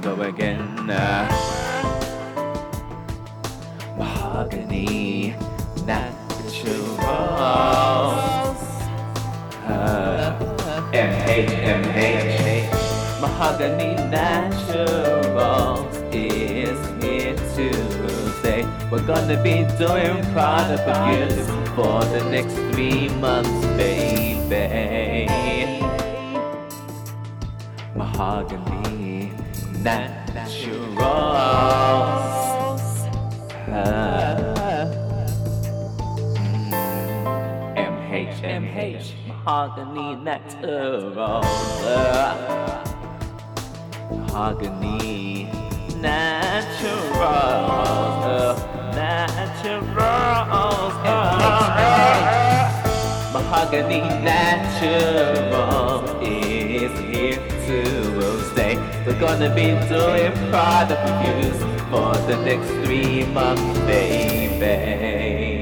go again. Mahogany, natural. Uh, MH, MH, mahogany natural is here to say we're gonna be doing product reviews for the next three months, baby. Mahogany natural. MH, MH, mahogany natural. Mahogany natural. Natural. Mahogany natural is here to We're gonna be doing product reviews for the next three months, baby.